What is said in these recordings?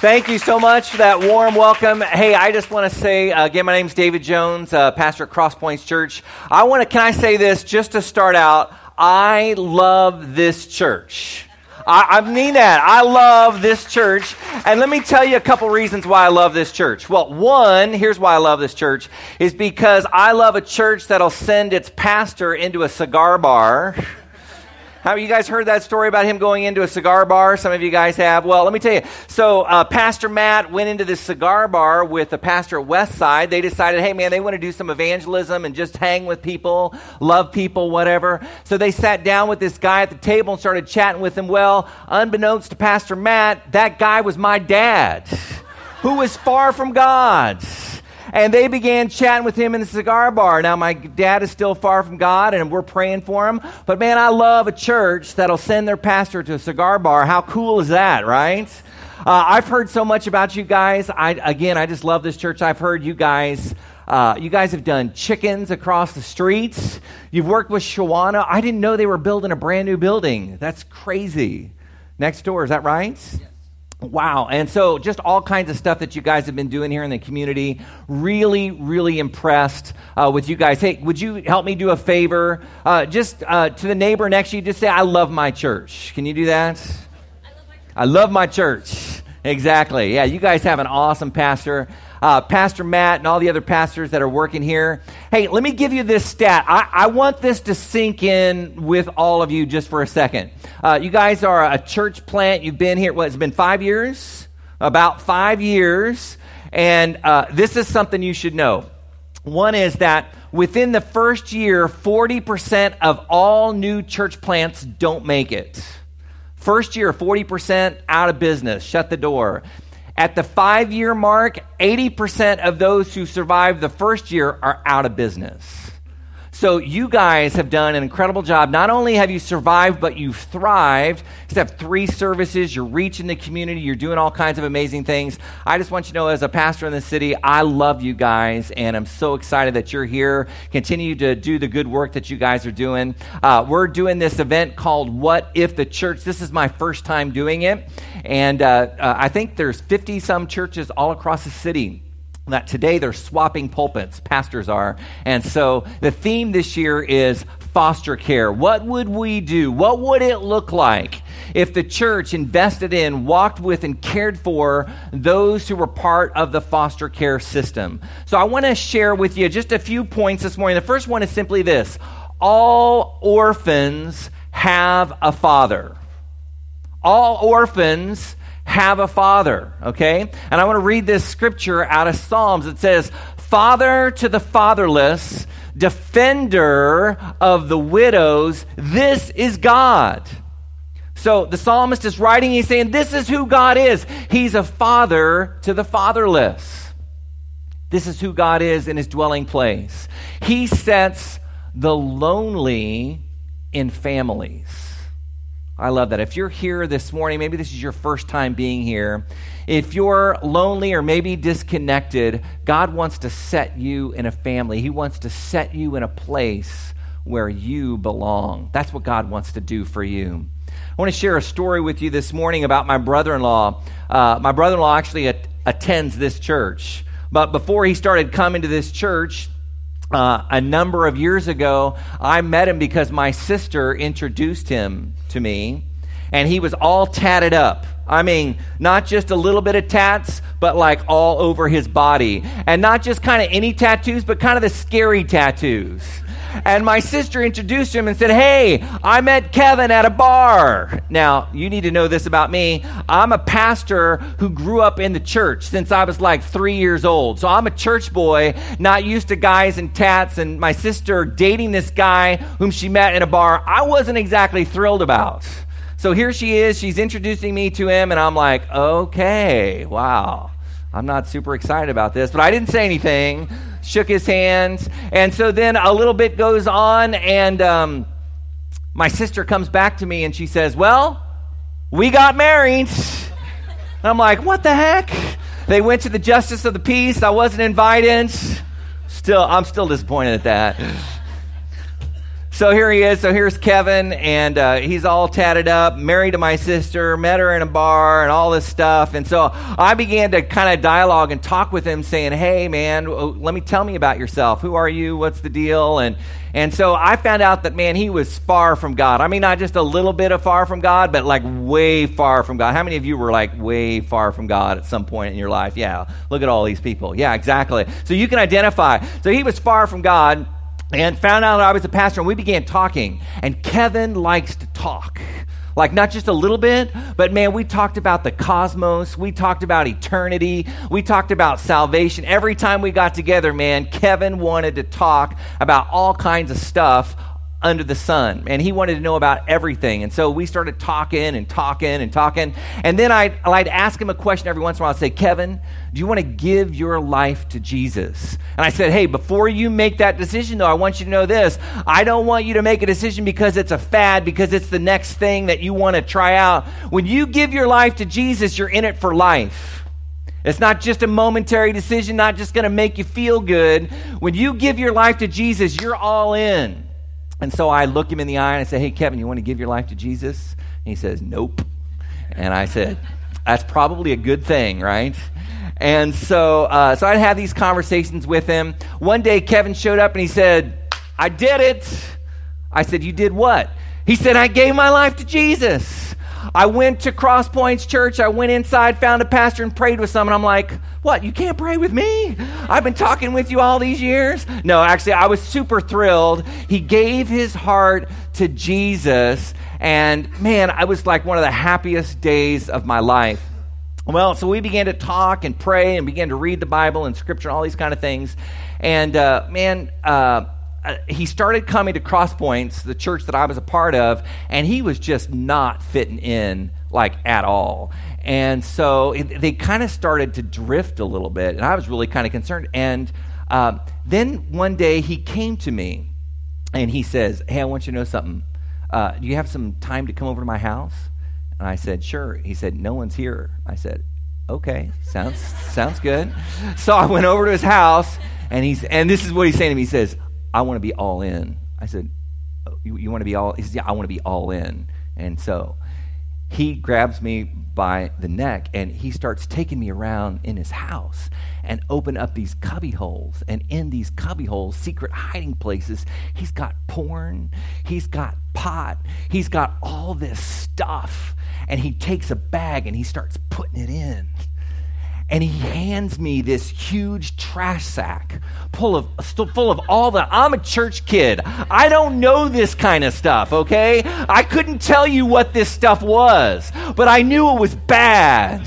Thank you so much for that warm welcome. Hey, I just want to say uh, again, my name is David Jones, uh, pastor at Cross Points Church. I want to, can I say this just to start out? I love this church. I, I, mean that. I love this church. And let me tell you a couple reasons why I love this church. Well, one, here's why I love this church, is because I love a church that'll send its pastor into a cigar bar. Have you guys heard that story about him going into a cigar bar? Some of you guys have. Well, let me tell you. So, uh, Pastor Matt went into this cigar bar with the pastor at Westside. They decided, hey, man, they want to do some evangelism and just hang with people, love people, whatever. So, they sat down with this guy at the table and started chatting with him. Well, unbeknownst to Pastor Matt, that guy was my dad, who was far from God and they began chatting with him in the cigar bar. Now, my dad is still far from God, and we're praying for him. But man, I love a church that'll send their pastor to a cigar bar. How cool is that, right? Uh, I've heard so much about you guys. I, again, I just love this church. I've heard you guys. Uh, you guys have done chickens across the streets. You've worked with Shawana. I didn't know they were building a brand new building. That's crazy. Next door, is that right? Wow. And so, just all kinds of stuff that you guys have been doing here in the community. Really, really impressed uh, with you guys. Hey, would you help me do a favor? Uh, just uh, to the neighbor next to you, just say, I love my church. Can you do that? I love my church. Exactly. Yeah, you guys have an awesome pastor uh, Pastor Matt and all the other pastors that are working here. Hey, let me give you this stat. I, I want this to sink in with all of you just for a second. Uh, you guys are a church plant. You've been here, what, it's been five years? About five years. And uh, this is something you should know. One is that within the first year, 40% of all new church plants don't make it. First year, 40% out of business, shut the door. At the five year mark, 80% of those who survive the first year are out of business. So you guys have done an incredible job. Not only have you survived, but you've thrived. You have three services. You're reaching the community. You're doing all kinds of amazing things. I just want you to know, as a pastor in the city, I love you guys, and I'm so excited that you're here. Continue to do the good work that you guys are doing. Uh, we're doing this event called "What If the Church." This is my first time doing it, and uh, uh, I think there's 50 some churches all across the city that today they're swapping pulpits, pastors are. And so the theme this year is foster care. What would we do? What would it look like if the church invested in, walked with, and cared for those who were part of the foster care system? So I want to share with you just a few points this morning. The first one is simply this all orphans have a father. All orphans have a father, okay? And I want to read this scripture out of Psalms. It says, Father to the fatherless, defender of the widows, this is God. So the psalmist is writing, he's saying, This is who God is. He's a father to the fatherless. This is who God is in his dwelling place. He sets the lonely in families. I love that. If you're here this morning, maybe this is your first time being here. If you're lonely or maybe disconnected, God wants to set you in a family. He wants to set you in a place where you belong. That's what God wants to do for you. I want to share a story with you this morning about my brother in law. Uh, my brother in law actually attends this church. But before he started coming to this church, uh, a number of years ago, I met him because my sister introduced him to me, and he was all tatted up. I mean, not just a little bit of tats, but like all over his body. And not just kind of any tattoos, but kind of the scary tattoos. And my sister introduced him and said, Hey, I met Kevin at a bar. Now, you need to know this about me. I'm a pastor who grew up in the church since I was like three years old. So I'm a church boy, not used to guys and tats. And my sister dating this guy whom she met in a bar, I wasn't exactly thrilled about. So here she is. She's introducing me to him, and I'm like, okay, wow. I'm not super excited about this, but I didn't say anything shook his hands. And so then a little bit goes on, and um, my sister comes back to me and she says, Well, we got married. And I'm like, What the heck? They went to the justice of the peace. I wasn't invited. Still, I'm still disappointed at that. So here he is. So here's Kevin, and uh, he's all tatted up, married to my sister, met her in a bar, and all this stuff. And so I began to kind of dialogue and talk with him, saying, "Hey, man, let me tell me about yourself. Who are you? What's the deal?" And and so I found out that man, he was far from God. I mean, not just a little bit of far from God, but like way far from God. How many of you were like way far from God at some point in your life? Yeah, look at all these people. Yeah, exactly. So you can identify. So he was far from God and found out I was a pastor, and we began talking. And Kevin likes to talk. Like, not just a little bit, but man, we talked about the cosmos. We talked about eternity. We talked about salvation. Every time we got together, man, Kevin wanted to talk about all kinds of stuff under the sun. And he wanted to know about everything. And so we started talking and talking and talking. And then I'd, I'd ask him a question every once in a while. I'd say, Kevin, do you want to give your life to Jesus? And I said, hey, before you make that decision, though, I want you to know this. I don't want you to make a decision because it's a fad, because it's the next thing that you want to try out. When you give your life to Jesus, you're in it for life. It's not just a momentary decision, not just going to make you feel good. When you give your life to Jesus, you're all in. And so I look him in the eye and I say, Hey, Kevin, you want to give your life to Jesus? And he says, Nope. And I said, That's probably a good thing, right? And so, uh, so I'd have these conversations with him. One day, Kevin showed up and he said, I did it. I said, You did what? He said, I gave my life to Jesus. I went to Cross Points Church. I went inside, found a pastor, and prayed with someone. I'm like, what? You can't pray with me? I've been talking with you all these years? No, actually, I was super thrilled. He gave his heart to Jesus, and man, I was like one of the happiest days of my life. Well, so we began to talk and pray and began to read the Bible and Scripture and all these kind of things. And uh, man, uh, uh, he started coming to Crosspoints, the church that I was a part of, and he was just not fitting in like at all. And so it, they kind of started to drift a little bit, and I was really kind of concerned. And uh, then one day he came to me and he says, Hey, I want you to know something. Uh, do you have some time to come over to my house? And I said, Sure. He said, No one's here. I said, Okay, sounds sounds good. So I went over to his house, and he's and this is what he's saying to me. He says, I want to be all in. I said, you, you want to be all? He says, Yeah, I want to be all in. And so he grabs me by the neck and he starts taking me around in his house and open up these cubby holes and in these cubby holes secret hiding places he's got porn he's got pot he's got all this stuff and he takes a bag and he starts putting it in and he hands me this huge trash sack full of full of all the I'm a church kid. I don't know this kind of stuff, okay? I couldn't tell you what this stuff was, but I knew it was bad.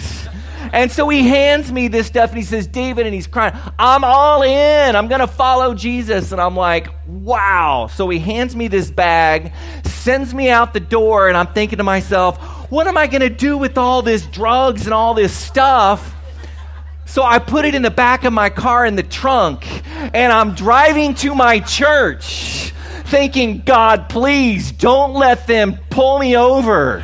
And so he hands me this stuff and he says, David, and he's crying, I'm all in. I'm to follow Jesus. And I'm like, wow. So he hands me this bag, sends me out the door, and I'm thinking to myself, what am I to do with all this drugs and all this stuff? So I put it in the back of my car in the trunk, and I'm driving to my church thinking, God, please don't let them pull me over.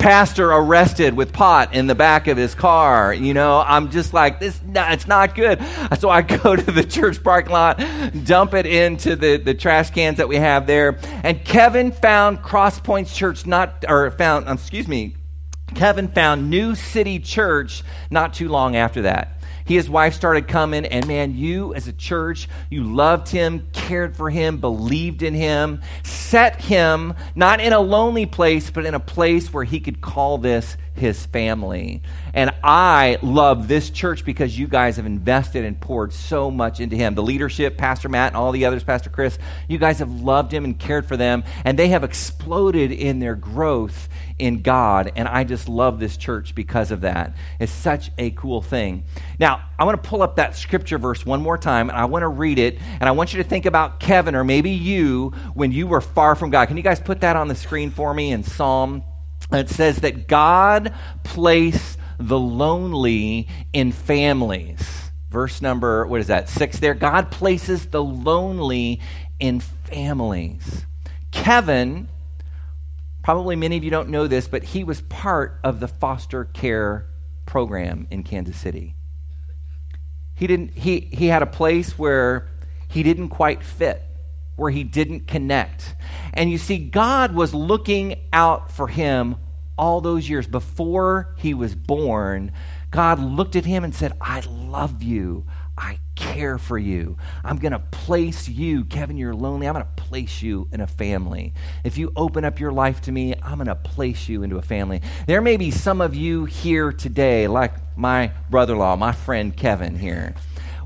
Pastor arrested with pot in the back of his car. You know, I'm just like, this, it's not good. So I go to the church parking lot, dump it into the, the trash cans that we have there. And Kevin found Cross Points Church not, or found, um, excuse me, Kevin found New City Church not too long after that. He, his wife started coming, and man, you as a church, you loved him, cared for him, believed in him, set him not in a lonely place, but in a place where he could call this his family. And I love this church because you guys have invested and poured so much into him. The leadership, Pastor Matt and all the others, Pastor Chris, you guys have loved him and cared for them, and they have exploded in their growth in God. And I just love this church because of that. It's such a cool thing. Now, I want to pull up that scripture verse one more time, and I want to read it, and I want you to think about Kevin or maybe you when you were far from God. Can you guys put that on the screen for me in Psalm it says that God placed the lonely in families. Verse number, what is that, six there? God places the lonely in families. Kevin, probably many of you don't know this, but he was part of the foster care program in Kansas City. He, didn't, he, he had a place where he didn't quite fit. Where he didn't connect. And you see, God was looking out for him all those years before he was born. God looked at him and said, I love you. I care for you. I'm going to place you, Kevin, you're lonely. I'm going to place you in a family. If you open up your life to me, I'm going to place you into a family. There may be some of you here today, like my brother in law, my friend Kevin here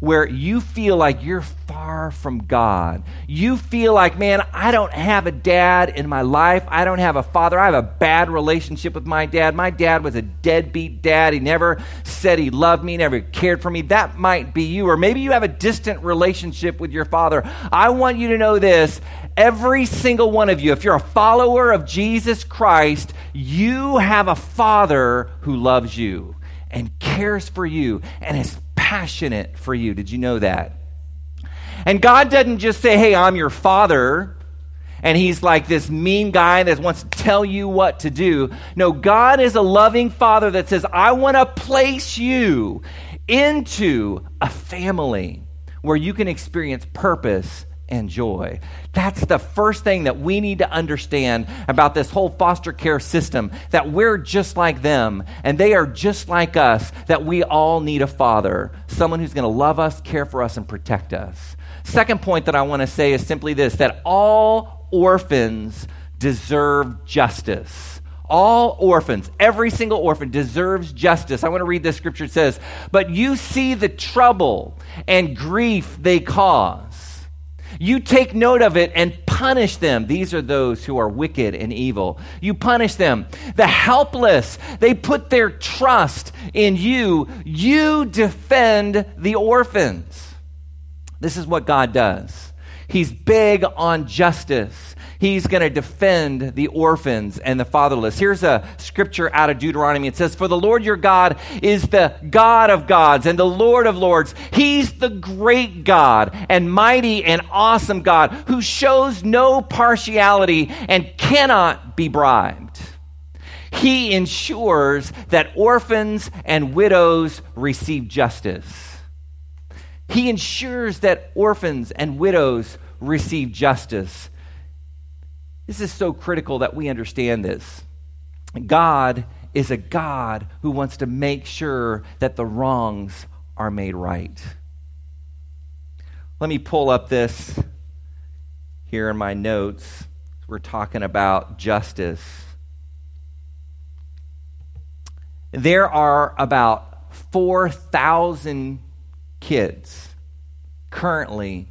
where you feel like you're far from God. You feel like, man, I don't have a dad in my life. I don't have a father. I have a bad relationship with my dad. My dad was a deadbeat dad. He never said he loved me, never cared for me. That might be you. Or maybe you have a distant relationship with your father. I want you to know this. Every single one of you, if you're a follower of Jesus Christ, you have a father who loves you and cares for you and is passionate for you. Did you know that? And God doesn't just say, hey, I'm your father, and he's like this mean guy that wants to tell you what to do. No, God is a loving father that says, I want to place you into a family where you can experience purpose and joy. That's the first thing that we need to understand about this whole foster care system that we're just like them and they are just like us, that we all need a father, someone who's going to love us, care for us, and protect us. Second point that I want to say is simply this that all orphans deserve justice all orphans, every single orphan deserves justice. I want to read this scripture. It says, But you see the trouble and grief they cause you take note of it and punish them. These are those who are wicked and evil. You punish them. The helpless, they put their trust in you. You defend the orphans. This is what God does. He's big on justice. He's going to defend the orphans and the fatherless. Here's a scripture out of Deuteronomy. It says, For the Lord your God is the God of gods and the Lord of lords. He's the great God and mighty and awesome God who shows no partiality and cannot be bribed. He ensures that orphans and widows receive justice. He ensures that orphans and widows receive justice. This is so critical that we understand this. God is a God who wants to make sure that the wrongs are made right. Let me pull up this here in my notes. We're talking about justice. There are about 4,000 kids currently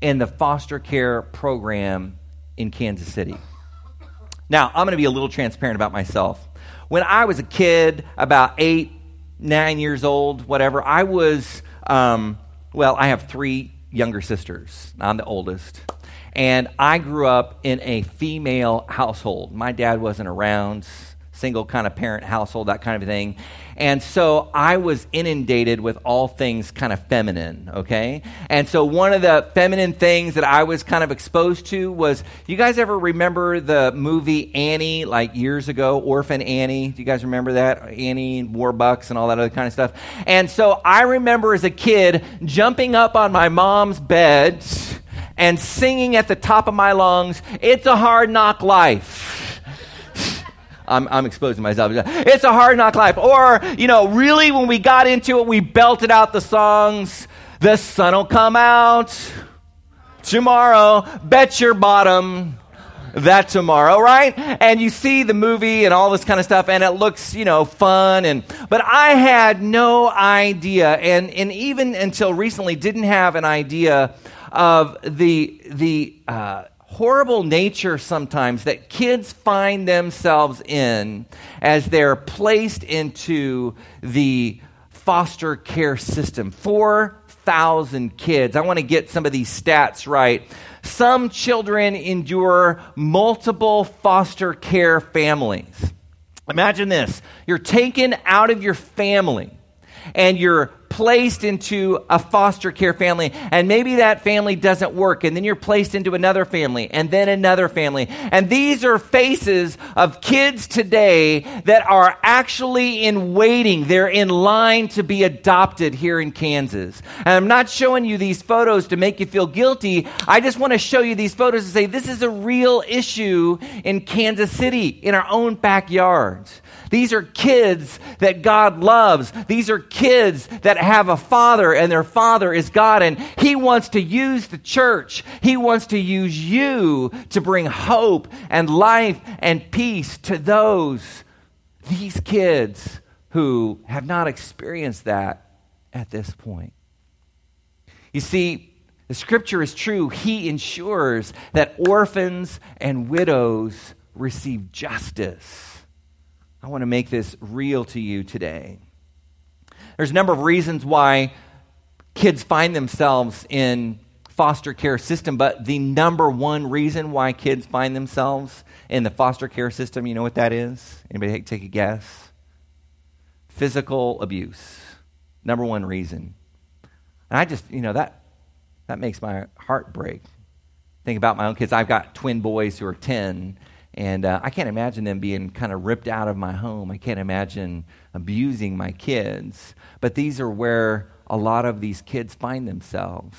in the foster care program in Kansas City. Now, I'm going to be a little transparent about myself. When I was a kid, about eight, nine years old, whatever, I was, um, well, I have three younger sisters. I'm the oldest. And I grew up in a female household. My dad wasn't around, single kind of parent household, that kind of thing. And so I was inundated with all things kind of feminine, okay? And so one of the feminine things that I was kind of exposed to was you guys ever remember the movie Annie, like years ago, Orphan Annie? Do you guys remember that? Annie, Warbucks, and all that other kind of stuff. And so I remember as a kid jumping up on my mom's bed and singing at the top of my lungs, It's a Hard Knock Life. I'm, I'm exposing myself. It's a hard knock life. Or, you know, really when we got into it, we belted out the songs. The sun will come out tomorrow. Bet your bottom that tomorrow, right? And you see the movie and all this kind of stuff, and it looks, you know, fun. And but I had no idea, and and even until recently, didn't have an idea of the the uh, horrible nature sometimes that kids find themselves in as they're placed into the foster care system. 4,000 kids. I want to get some of these stats right. Some children endure multiple foster care families. Imagine this you're taken out of your family and you're placed into a foster care family, and maybe that family doesn't work, and then you're placed into another family, and then another family. And these are faces of kids today that are actually in waiting. They're in line to be adopted here in Kansas. And I'm not showing you these photos to make you feel guilty. I just want to show you these photos to say this is a real issue in Kansas City, in our own backyards. These are kids that God loves. These are kids that have a father, and their father is God. And He wants to use the church. He wants to use you to bring hope and life and peace to those, these kids who have not experienced that at this point. You see, the scripture is true. He ensures that orphans and widows receive justice. I want to make this real to you today. There's a number of reasons why kids find themselves in foster care system, but the number one reason why kids find themselves in the foster care system, you know what that is? Anybody take a guess? Physical abuse. Number one reason. And I just, you know, that that makes my heart break. Think about my own kids. I've got twin boys who are 10 and uh, I can't imagine them being kind of ripped out of my home. I can't imagine abusing my kids. But these are where a lot of these kids find themselves.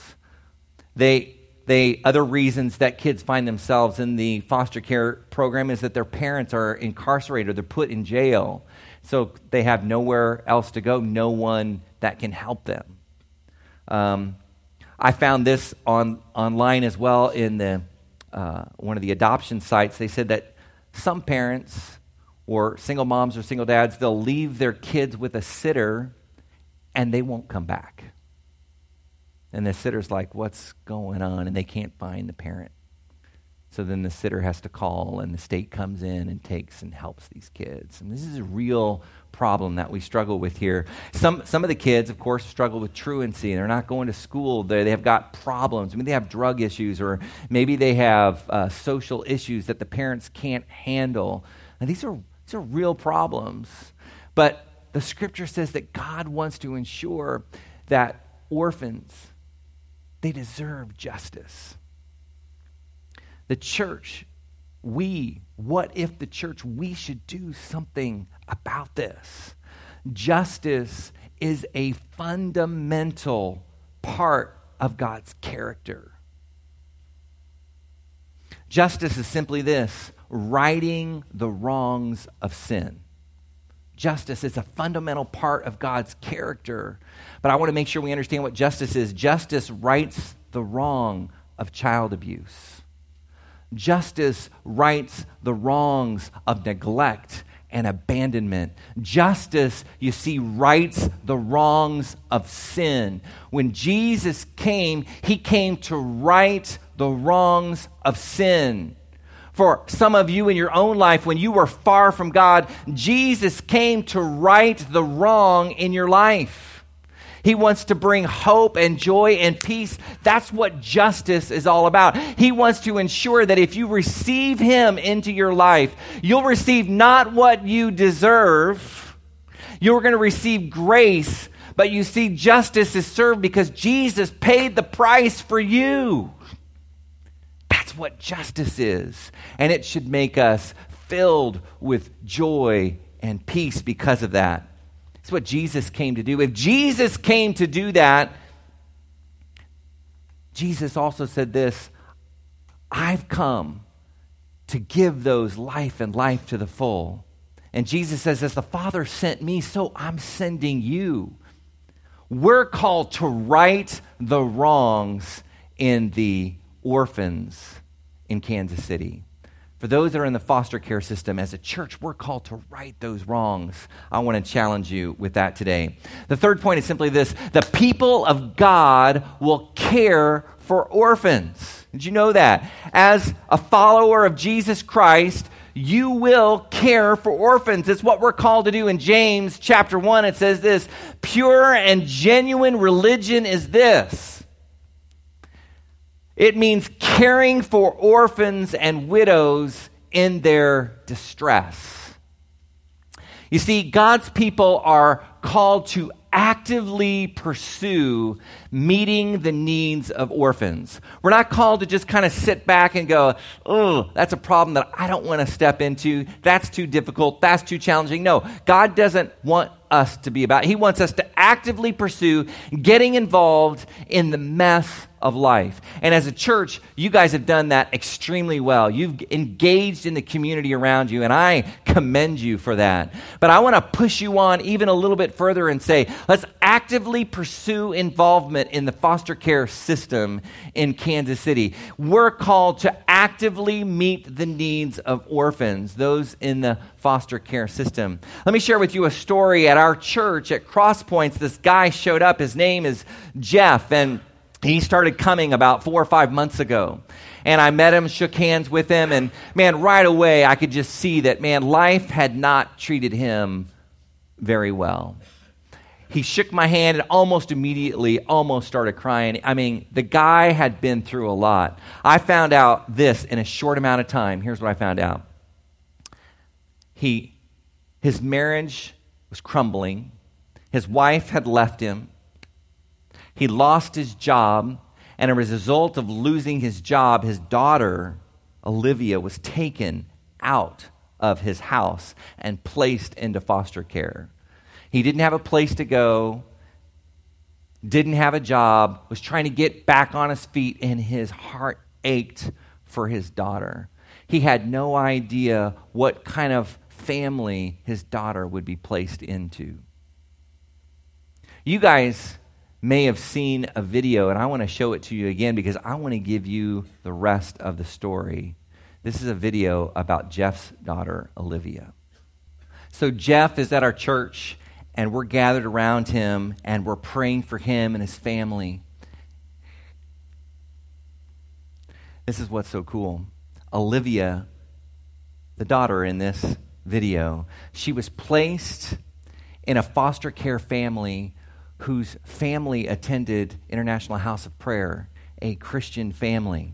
They, they, other reasons that kids find themselves in the foster care program is that their parents are incarcerated, they're put in jail. So they have nowhere else to go, no one that can help them. Um, I found this on, online as well in the uh, one of the adoption sites, they said that some parents or single moms or single dads, they'll leave their kids with a sitter and they won't come back. And the sitter's like, what's going on? And they can't find the parent. So then the sitter has to call, and the state comes in and takes and helps these kids. And this is a real problem that we struggle with here. Some, some of the kids, of course, struggle with truancy. They're not going to school. They, they have got problems. I mean, they have drug issues, or maybe they have uh, social issues that the parents can't handle. And these are, these are real problems. But the scripture says that God wants to ensure that orphans, they deserve justice. The church, we, what if the church, we should do something about this. Justice is a fundamental part of God's character. Justice is simply this righting the wrongs of sin. Justice is a fundamental part of God's character. But I want to make sure we understand what justice is. Justice rights the wrong of child abuse. Justice rights the wrongs of neglect and abandonment. Justice, you see, rights the wrongs of sin. When Jesus came, he came to right the wrongs of sin. For some of you in your own life, when you were far from God, Jesus came to right the wrong in your life. He wants to bring hope and joy and peace. That's what justice is all about. He wants to ensure that if you receive Him into your life, you'll receive not what you deserve. You're going to receive grace, but you see, justice is served because Jesus paid the price for you. That's what justice is. And it should make us filled with joy and peace because of that. It's what Jesus came to do. If Jesus came to do that, Jesus also said this I've come to give those life and life to the full. And Jesus says, As the Father sent me, so I'm sending you. We're called to right the wrongs in the orphans in Kansas City. For those that are in the foster care system, as a church, we're called to right those wrongs. I want to challenge you with that today. The third point is simply this the people of God will care for orphans. Did you know that? As a follower of Jesus Christ, you will care for orphans. It's what we're called to do in James chapter 1. It says this pure and genuine religion is this it means caring for orphans and widows in their distress. You see, God's people are called to actively pursue meeting the needs of orphans. We're not called to just kind of sit back and go, oh, that's a problem that I don't want to step into. That's too difficult. That's too challenging. No, God doesn't want us to be about. He wants us to actively pursue getting involved in the mess of life. And as a church, you guys have done that extremely well. You've engaged in the community around you, and I commend you for that. But I want to push you on even a little bit further and say, let's actively pursue involvement in the foster care system in Kansas City. We're called to actively meet the needs of orphans, those in the foster care system. Let me share with you a story at our church at Cross Points. This guy showed up. His name is Jeff, and he started coming about four or five months ago. And I met him, shook hands with him, and man, right away I could just see that, man, life had not treated him very well. He shook my hand and almost immediately almost started crying. I mean, the guy had been through a lot. I found out this in a short amount of time. Here's what I found out. He his marriage was crumbling. His wife had left him. He lost his job, and as a result of losing his job, his daughter, Olivia, was taken out of his house and placed into foster care. He didn't have a place to go, didn't have a job, was trying to get back on his feet, and his heart ached for his daughter. He had no idea what kind of family his daughter would be placed into. You guys may have seen a video, and I want to show it to you again because I want to give you the rest of the story. This is a video about Jeff's daughter, Olivia. So, Jeff is at our church, and we're gathered around him, and we're praying for him and his family. This is what's so cool. Olivia, the daughter in this video, she was placed in a foster care family whose family attended International House of Prayer, a Christian family.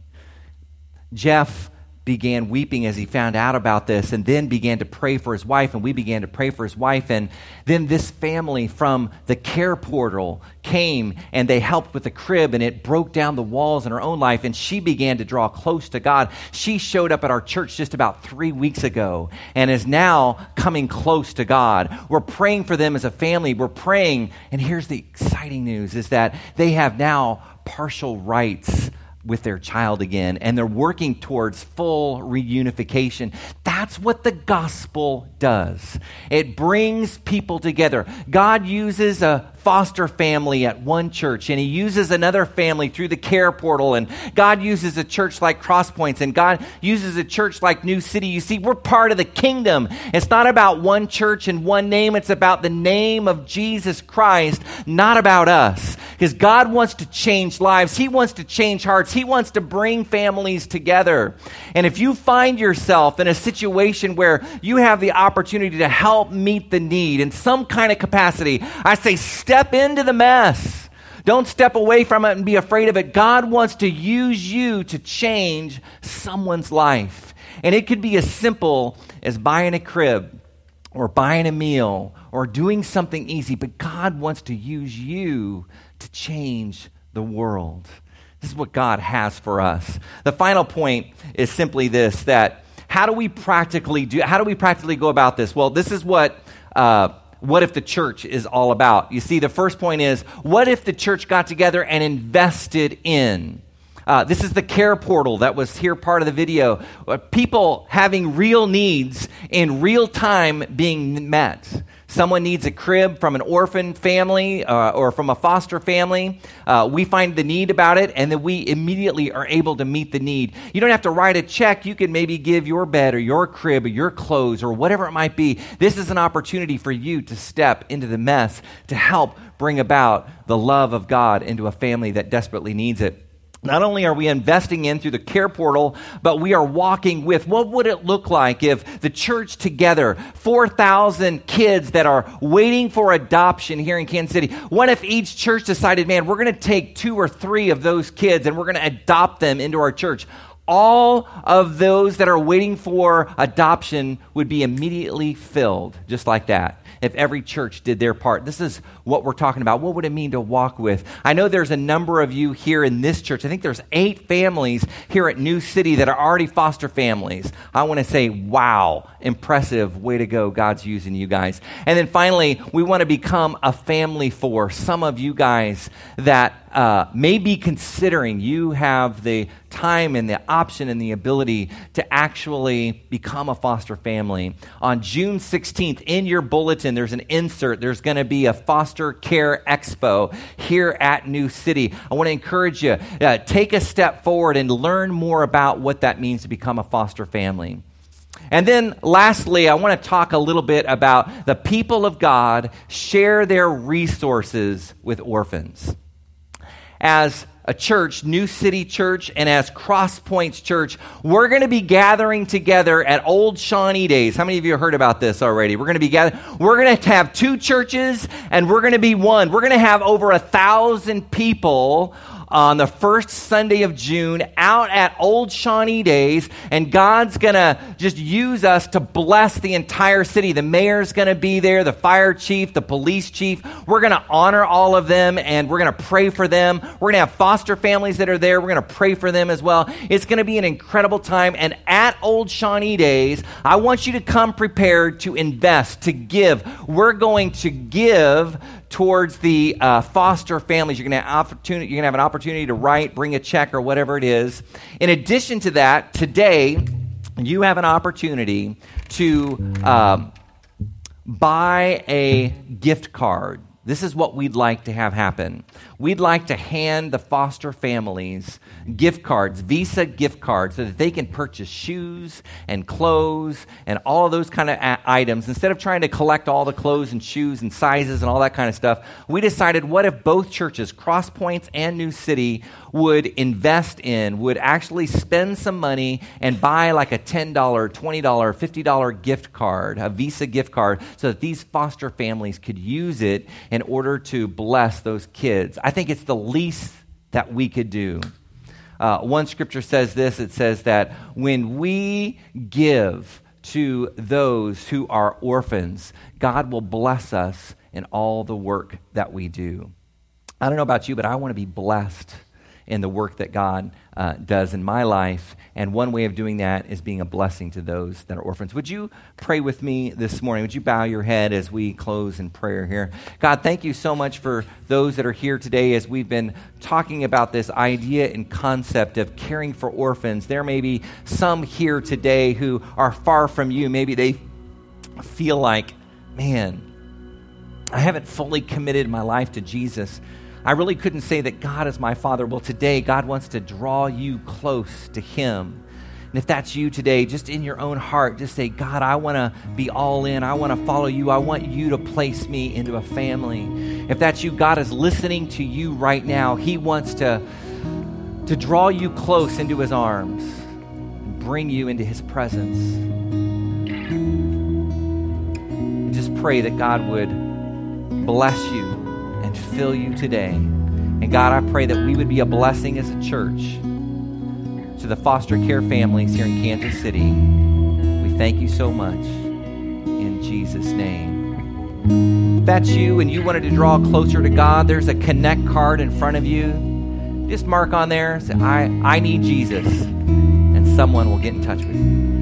Jeff began weeping as he found out about this and then began to pray for his wife and we began to pray for his wife and then this family from the care portal came and they helped with the crib and it broke down the walls in her own life and she began to draw close to God. She showed up at our church just about 3 weeks ago and is now coming close to God. We're praying for them as a family. We're praying and here's the exciting news is that they have now partial rights with their child again and they're working towards full reunification. That's what the gospel does. It brings people together. God uses a foster family at one church and he uses another family through the care portal and God uses a church like Crosspoints and God uses a church like New City. You see, we're part of the kingdom. It's not about one church and one name. It's about the name of Jesus Christ, not about us. Because God wants to change lives. He wants to change hearts. He wants to bring families together. And if you find yourself in a situation where you have the opportunity to help meet the need in some kind of capacity, I say step into the mess. Don't step away from it and be afraid of it. God wants to use you to change someone's life. And it could be as simple as buying a crib or buying a meal or doing something easy, but God wants to use you to change the world. This is what God has for us. The final point is simply this that how do we practically do how do we practically go about this? Well, this is what uh, what if the church is all about. You see, the first point is what if the church got together and invested in uh, this is the care portal that was here part of the video. Uh, people having real needs in real time being met. Someone needs a crib from an orphan family uh, or from a foster family. Uh, we find the need about it, and then we immediately are able to meet the need. You don't have to write a check. You can maybe give your bed or your crib or your clothes or whatever it might be. This is an opportunity for you to step into the mess to help bring about the love of God into a family that desperately needs it. Not only are we investing in through the care portal, but we are walking with. What would it look like if the church together, 4,000 kids that are waiting for adoption here in Kansas City, what if each church decided, man, we're going to take two or three of those kids and we're going to adopt them into our church? All of those that are waiting for adoption would be immediately filled, just like that if every church did their part. This is what we're talking about. What would it mean to walk with? I know there's a number of you here in this church. I think there's eight families here at New City that are already foster families. I want to say, wow, impressive. Way to go. God's using you guys. And then finally, we want to become a family for some of you guys that uh, may be considering you have the time and the option and the ability to actually become a foster family. On June 16th, in your bulletin, there's an insert. There's going to be a foster care expo here at New City. I want to encourage you, uh, take a step forward and learn more about what that means to become a foster family. And then lastly, I want to talk a little bit about the people of God share their resources with orphans as a church, New City Church, and as Cross Points Church, we're going to be gathering together at Old Shawnee Days. How many of you heard about this already? We're going to be gathering. We're going to have two churches, and we're going to be one. We're going to have over a thousand people on the first Sunday of June out at Old Shawnee Days, and God's going to just use us to bless the entire city. The mayor's going to be there, the fire chief, the police chief. We're going to honor all of them, and we're going to pray for them. We're going to have foster families that are there. We're going to pray for them as well. It's going to be an incredible time. And at Old Shawnee Days, I want you to come prepared to invest, to give. We're going to give towards the uh, foster families. You're going to have opportunity. You're going to have an opportunity to write, bring a check, or whatever it is. In addition to that, today you have an opportunity to um, buy a gift card. This is what we'd like to have happen. We'd like to hand the foster families gift cards, Visa gift cards, so that they can purchase shoes and clothes and all of those kind of a- items. Instead of trying to collect all the clothes and shoes and sizes and all that kind of stuff, we decided what if both churches, Cross Points and New City, would invest in, would actually spend some money and buy like a $10, $20, $50 gift card, a Visa gift card, so that these foster families could use it in order to bless those kids. Think it's the least that we could do. Uh, one scripture says this it says that when we give to those who are orphans, God will bless us in all the work that we do. I don't know about you, but I want to be blessed in the work that God uh, does in my life. And one way of doing that is being a blessing to those that are orphans. Would you pray with me this morning? Would you bow your head as we close in prayer here? God, thank you so much for those that are here today as we've been talking about this idea and concept of caring for orphans. There may be some here today who are far from you. Maybe they feel like, man, I haven't fully committed my life to Jesus. I really couldn't say that God is my Father. Well, today, God wants to draw you close to Him. And if that's you today, just in your own heart, just say, God, I want to be all in. I want to follow you. I want you to place me into a family. If that's you, God is listening to you right now. He wants to, to draw you close into His arms and bring you into His presence. And just pray that God would bless you fill you today. And God, I pray that we would be a blessing as a church to the foster care families here in Kansas City. We thank you so much. In Jesus' name. If that's you and you wanted to draw closer to God, there's a connect card in front of you. Just mark on there, say, I, I need Jesus. And someone will get in touch with you.